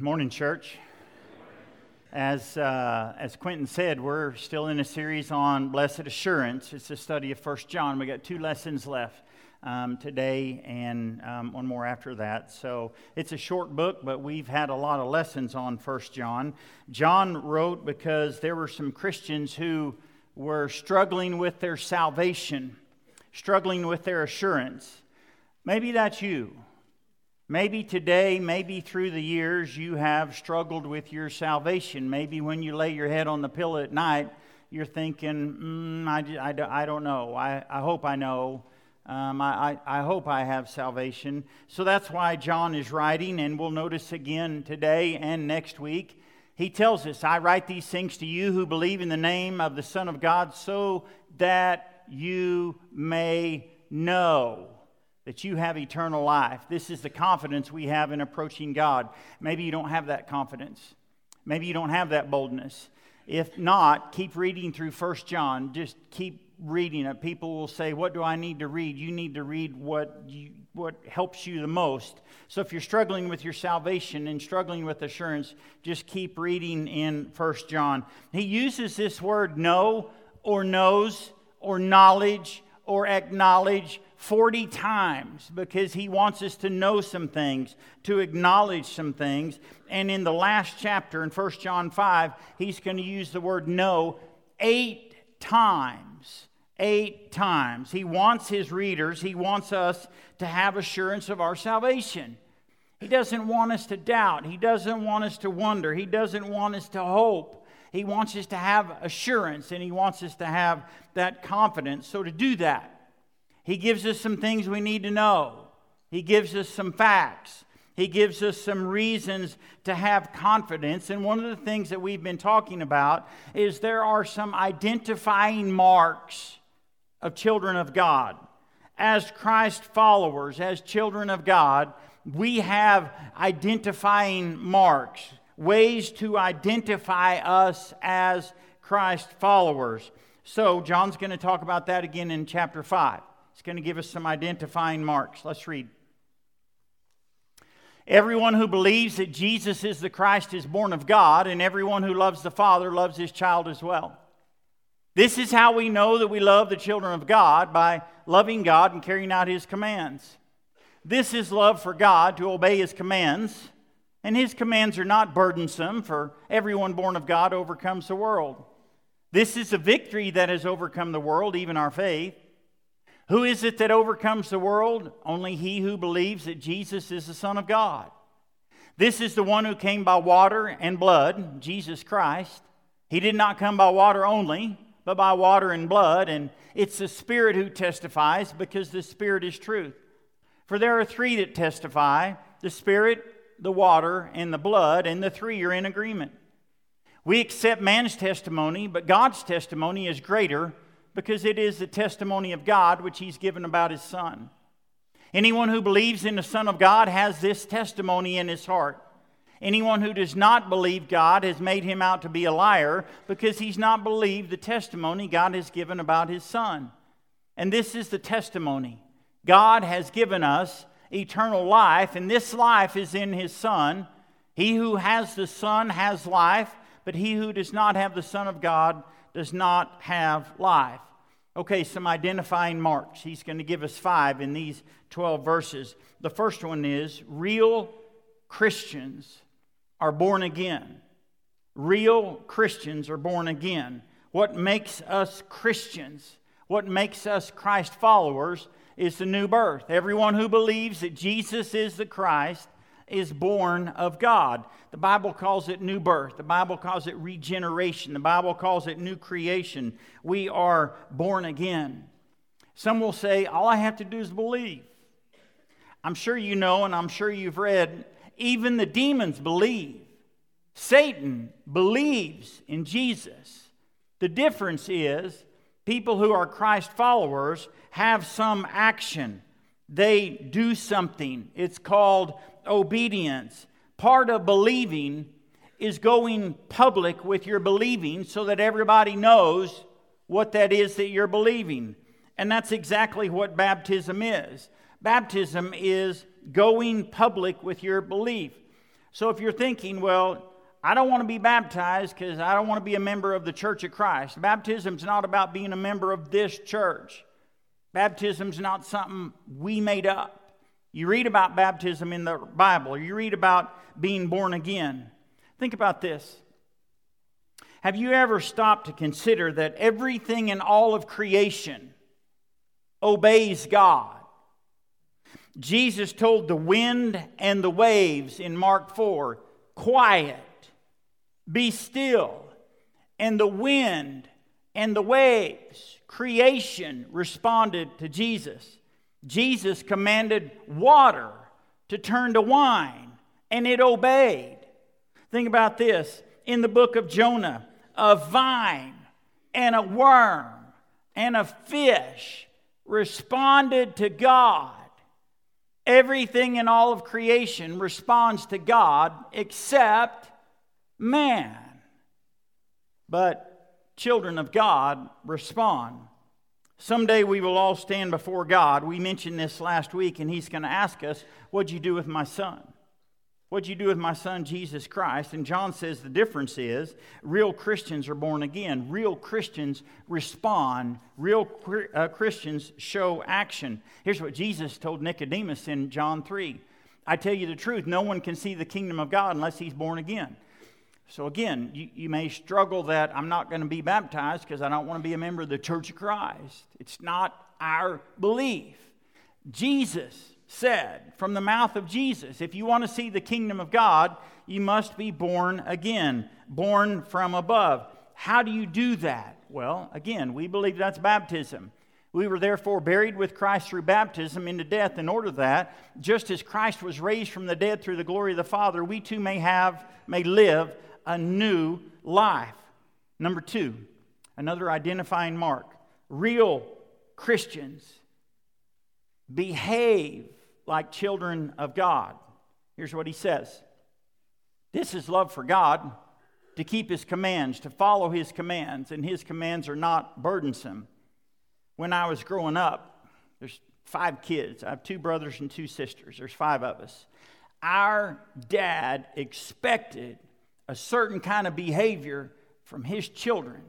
Morning, church. As, uh, as Quentin said, we're still in a series on blessed assurance. It's a study of First John. We got two lessons left um, today and um, one more after that. So it's a short book, but we've had a lot of lessons on First John. John wrote because there were some Christians who were struggling with their salvation, struggling with their assurance. Maybe that's you. Maybe today, maybe through the years, you have struggled with your salvation. Maybe when you lay your head on the pillow at night, you're thinking, mm, I, I, I don't know. I, I hope I know. Um, I, I hope I have salvation. So that's why John is writing, and we'll notice again today and next week. He tells us, I write these things to you who believe in the name of the Son of God so that you may know that you have eternal life. This is the confidence we have in approaching God. Maybe you don't have that confidence. Maybe you don't have that boldness. If not, keep reading through First John. Just keep reading it. People will say, What do I need to read? You need to read what, you, what helps you the most. So if you're struggling with your salvation and struggling with assurance, just keep reading in First John. He uses this word know or knows or knowledge or acknowledge 40 times because he wants us to know some things, to acknowledge some things. And in the last chapter, in 1 John 5, he's going to use the word know eight times. Eight times. He wants his readers, he wants us to have assurance of our salvation. He doesn't want us to doubt. He doesn't want us to wonder. He doesn't want us to hope. He wants us to have assurance and he wants us to have that confidence. So, to do that, he gives us some things we need to know. He gives us some facts. He gives us some reasons to have confidence. And one of the things that we've been talking about is there are some identifying marks of children of God. As Christ followers, as children of God, we have identifying marks, ways to identify us as Christ followers. So, John's going to talk about that again in chapter 5. It's going to give us some identifying marks. Let's read. Everyone who believes that Jesus is the Christ is born of God, and everyone who loves the Father loves his child as well. This is how we know that we love the children of God by loving God and carrying out his commands. This is love for God to obey his commands, and his commands are not burdensome, for everyone born of God overcomes the world. This is a victory that has overcome the world, even our faith. Who is it that overcomes the world? Only he who believes that Jesus is the Son of God. This is the one who came by water and blood, Jesus Christ. He did not come by water only, but by water and blood, and it's the Spirit who testifies because the Spirit is truth. For there are three that testify the Spirit, the water, and the blood, and the three are in agreement. We accept man's testimony, but God's testimony is greater because it is the testimony of God which he's given about his Son. Anyone who believes in the Son of God has this testimony in his heart. Anyone who does not believe God has made him out to be a liar because he's not believed the testimony God has given about his Son. And this is the testimony God has given us eternal life, and this life is in his Son. He who has the Son has life, but he who does not have the Son of God does not have life. Okay, some identifying marks. He's going to give us five in these 12 verses. The first one is real Christians are born again. Real Christians are born again. What makes us Christians, what makes us Christ followers, is the new birth. Everyone who believes that Jesus is the Christ is born of God. The Bible calls it new birth. The Bible calls it regeneration. The Bible calls it new creation. We are born again. Some will say, All I have to do is believe. I'm sure you know, and I'm sure you've read, even the demons believe. Satan believes in Jesus. The difference is people who are Christ followers have some action. They do something. It's called obedience. Part of believing is going public with your believing so that everybody knows what that is that you're believing. And that's exactly what baptism is. Baptism is going public with your belief. So if you're thinking, well, I don't want to be baptized because I don't want to be a member of the Church of Christ. Baptism's not about being a member of this church. Baptism's not something we made up. You read about baptism in the Bible, you read about being born again. Think about this. Have you ever stopped to consider that everything in all of creation obeys God? Jesus told the wind and the waves in Mark 4 quiet be still. And the wind and the waves, creation responded to Jesus. Jesus commanded water to turn to wine, and it obeyed. Think about this in the book of Jonah a vine and a worm and a fish responded to God. Everything in all of creation responds to God except man. But children of God respond. Someday we will all stand before God. We mentioned this last week, and He's going to ask us, What'd you do with my son? What'd you do with my son Jesus Christ? And John says the difference is real Christians are born again. Real Christians respond. Real uh, Christians show action. Here's what Jesus told Nicodemus in John 3 I tell you the truth, no one can see the kingdom of God unless he's born again. So, again, you, you may struggle that I'm not going to be baptized because I don't want to be a member of the Church of Christ. It's not our belief. Jesus said from the mouth of Jesus if you want to see the kingdom of God, you must be born again, born from above. How do you do that? Well, again, we believe that's baptism. We were therefore buried with Christ through baptism into death, in order that, just as Christ was raised from the dead through the glory of the Father, we too may have, may live a new life. Number two, another identifying mark real Christians behave like children of God. Here's what he says This is love for God, to keep his commands, to follow his commands, and his commands are not burdensome. When I was growing up, there's five kids. I have two brothers and two sisters. There's five of us. Our dad expected a certain kind of behavior from his children.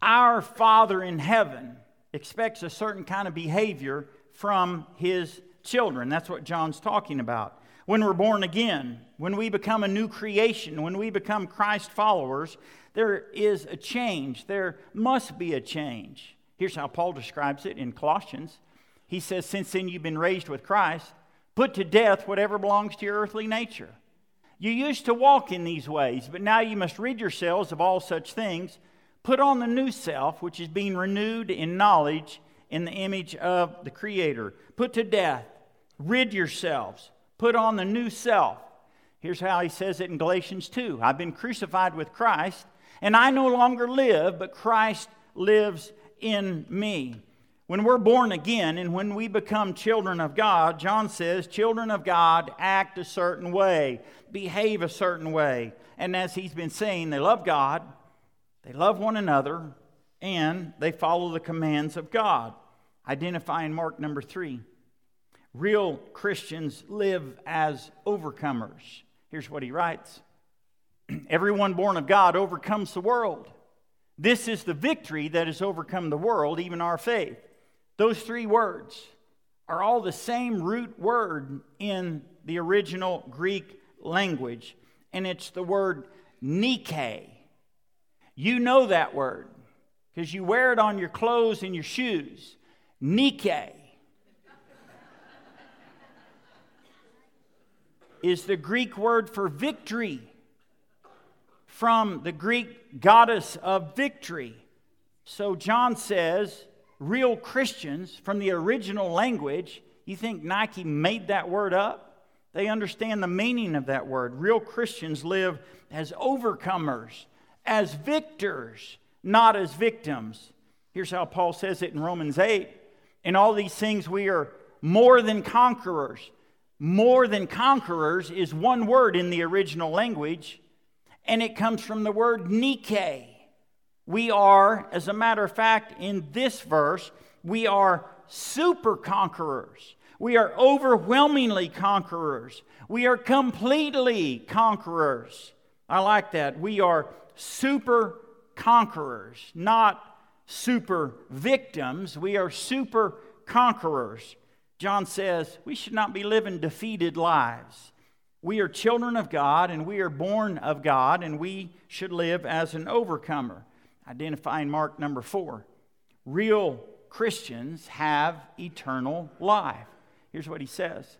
Our Father in heaven expects a certain kind of behavior from his children. That's what John's talking about. When we're born again, when we become a new creation, when we become Christ followers, there is a change. There must be a change. Here's how Paul describes it in Colossians. He says, Since then you've been raised with Christ, put to death whatever belongs to your earthly nature you used to walk in these ways, but now you must rid yourselves of all such things. Put on the new self, which is being renewed in knowledge in the image of the Creator. Put to death, rid yourselves, put on the new self. Here's how he says it in Galatians 2 I've been crucified with Christ, and I no longer live, but Christ lives in me. When we're born again and when we become children of God, John says, children of God act a certain way, behave a certain way. And as he's been saying, they love God, they love one another, and they follow the commands of God. Identifying mark number three real Christians live as overcomers. Here's what he writes Everyone born of God overcomes the world. This is the victory that has overcome the world, even our faith. Those three words are all the same root word in the original Greek language, and it's the word Nike. You know that word because you wear it on your clothes and your shoes. Nike is the Greek word for victory from the Greek goddess of victory. So John says, real Christians from the original language, you think Nike made that word up? They understand the meaning of that word. Real Christians live as overcomers, as victors, not as victims. Here's how Paul says it in Romans 8 In all these things, we are more than conquerors. More than conquerors is one word in the original language, and it comes from the word Nike. We are, as a matter of fact, in this verse, we are super conquerors. We are overwhelmingly conquerors. We are completely conquerors. I like that. We are super conquerors, not super victims. We are super conquerors. John says we should not be living defeated lives. We are children of God and we are born of God and we should live as an overcomer. Identifying mark number four real Christians have eternal life. Here's what he says.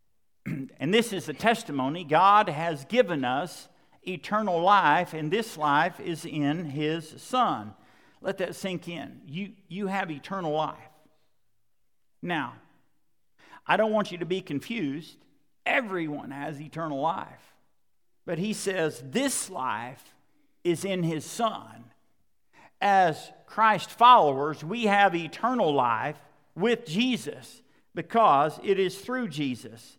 and this is a testimony God has given us eternal life, and this life is in his Son. Let that sink in. You, you have eternal life. Now, I don't want you to be confused. Everyone has eternal life. But he says this life is in his Son. As Christ followers, we have eternal life with Jesus because it is through Jesus.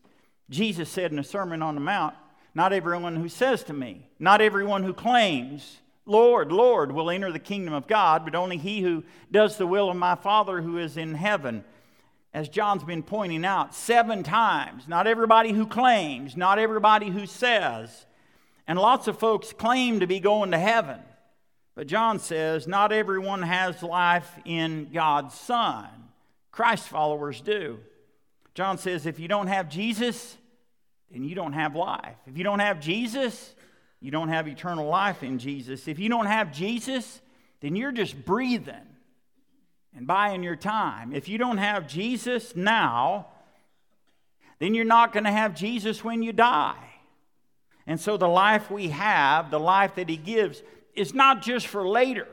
Jesus said in the Sermon on the Mount, Not everyone who says to me, not everyone who claims, Lord, Lord, will enter the kingdom of God, but only he who does the will of my Father who is in heaven. As John's been pointing out seven times, not everybody who claims, not everybody who says. And lots of folks claim to be going to heaven. But John says, not everyone has life in God's Son. Christ followers do. John says, if you don't have Jesus, then you don't have life. If you don't have Jesus, you don't have eternal life in Jesus. If you don't have Jesus, then you're just breathing and buying your time. If you don't have Jesus now, then you're not going to have Jesus when you die. And so the life we have, the life that He gives, is not just for later,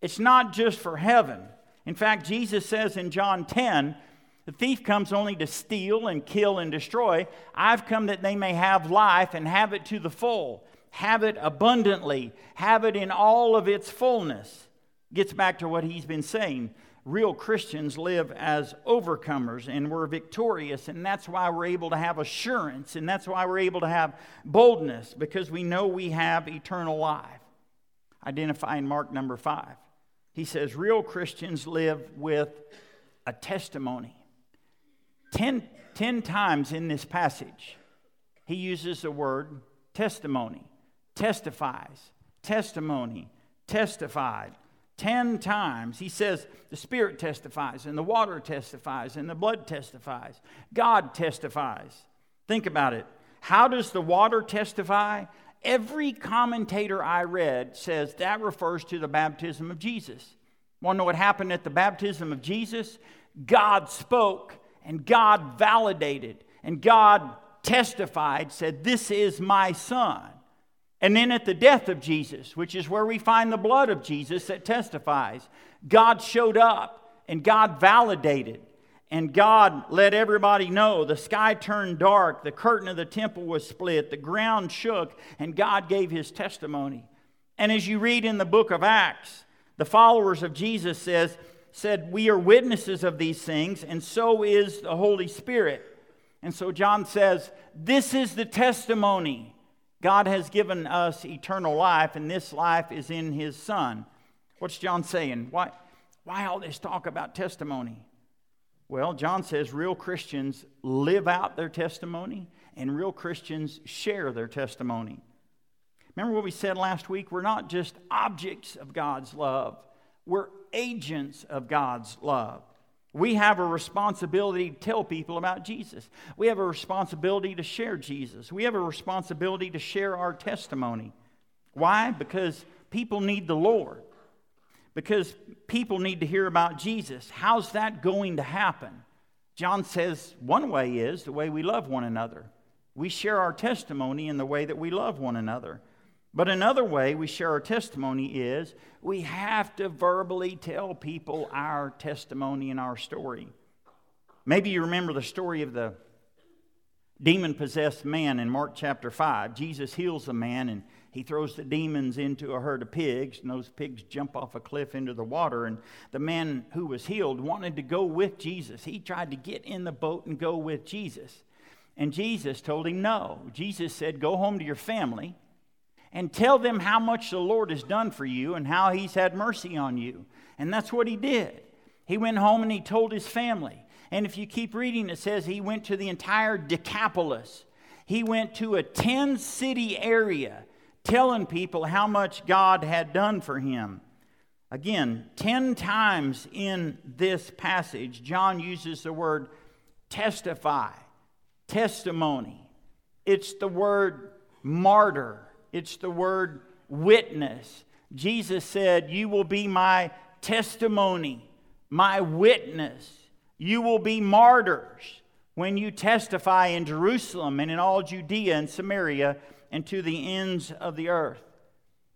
it's not just for heaven. In fact, Jesus says in John 10, the thief comes only to steal and kill and destroy. I've come that they may have life and have it to the full, have it abundantly, have it in all of its fullness. Gets back to what he's been saying. Real Christians live as overcomers and we're victorious, and that's why we're able to have assurance, and that's why we're able to have boldness because we know we have eternal life. Identifying Mark number five. He says, Real Christians live with a testimony. Ten, ten times in this passage, he uses the word testimony, testifies, testimony, testified. Ten times he says the Spirit testifies, and the water testifies, and the blood testifies. God testifies. Think about it. How does the water testify? Every commentator I read says that refers to the baptism of Jesus. Want to know what happened at the baptism of Jesus? God spoke and God validated and God testified, said, This is my son. And then at the death of Jesus, which is where we find the blood of Jesus that testifies, God showed up and God validated and God let everybody know the sky turned dark, the curtain of the temple was split, the ground shook, and God gave his testimony. And as you read in the book of Acts, the followers of Jesus says, said, We are witnesses of these things, and so is the Holy Spirit. And so John says, This is the testimony. God has given us eternal life, and this life is in his Son. What's John saying? Why, why all this talk about testimony? Well, John says real Christians live out their testimony and real Christians share their testimony. Remember what we said last week? We're not just objects of God's love, we're agents of God's love. We have a responsibility to tell people about Jesus. We have a responsibility to share Jesus. We have a responsibility to share our testimony. Why? Because people need the Lord because people need to hear about Jesus. How's that going to happen? John says one way is the way we love one another. We share our testimony in the way that we love one another. But another way we share our testimony is we have to verbally tell people our testimony and our story. Maybe you remember the story of the demon possessed man in Mark chapter 5. Jesus heals a man and he throws the demons into a herd of pigs, and those pigs jump off a cliff into the water. And the man who was healed wanted to go with Jesus. He tried to get in the boat and go with Jesus. And Jesus told him no. Jesus said, Go home to your family and tell them how much the Lord has done for you and how he's had mercy on you. And that's what he did. He went home and he told his family. And if you keep reading, it says he went to the entire Decapolis. He went to a 10 city area telling people how much God had done for him. Again, 10 times in this passage, John uses the word testify, testimony. It's the word martyr, it's the word witness. Jesus said, You will be my testimony, my witness. You will be martyrs when you testify in Jerusalem and in all Judea and Samaria and to the ends of the earth.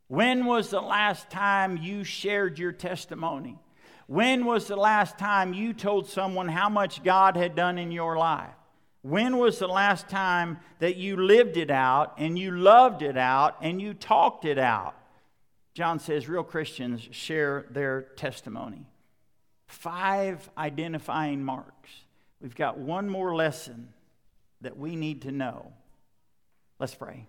When was the last time you shared your testimony? When was the last time you told someone how much God had done in your life? When was the last time that you lived it out and you loved it out and you talked it out? John says real Christians share their testimony. Five identifying marks. We've got one more lesson that we need to know. Let's pray.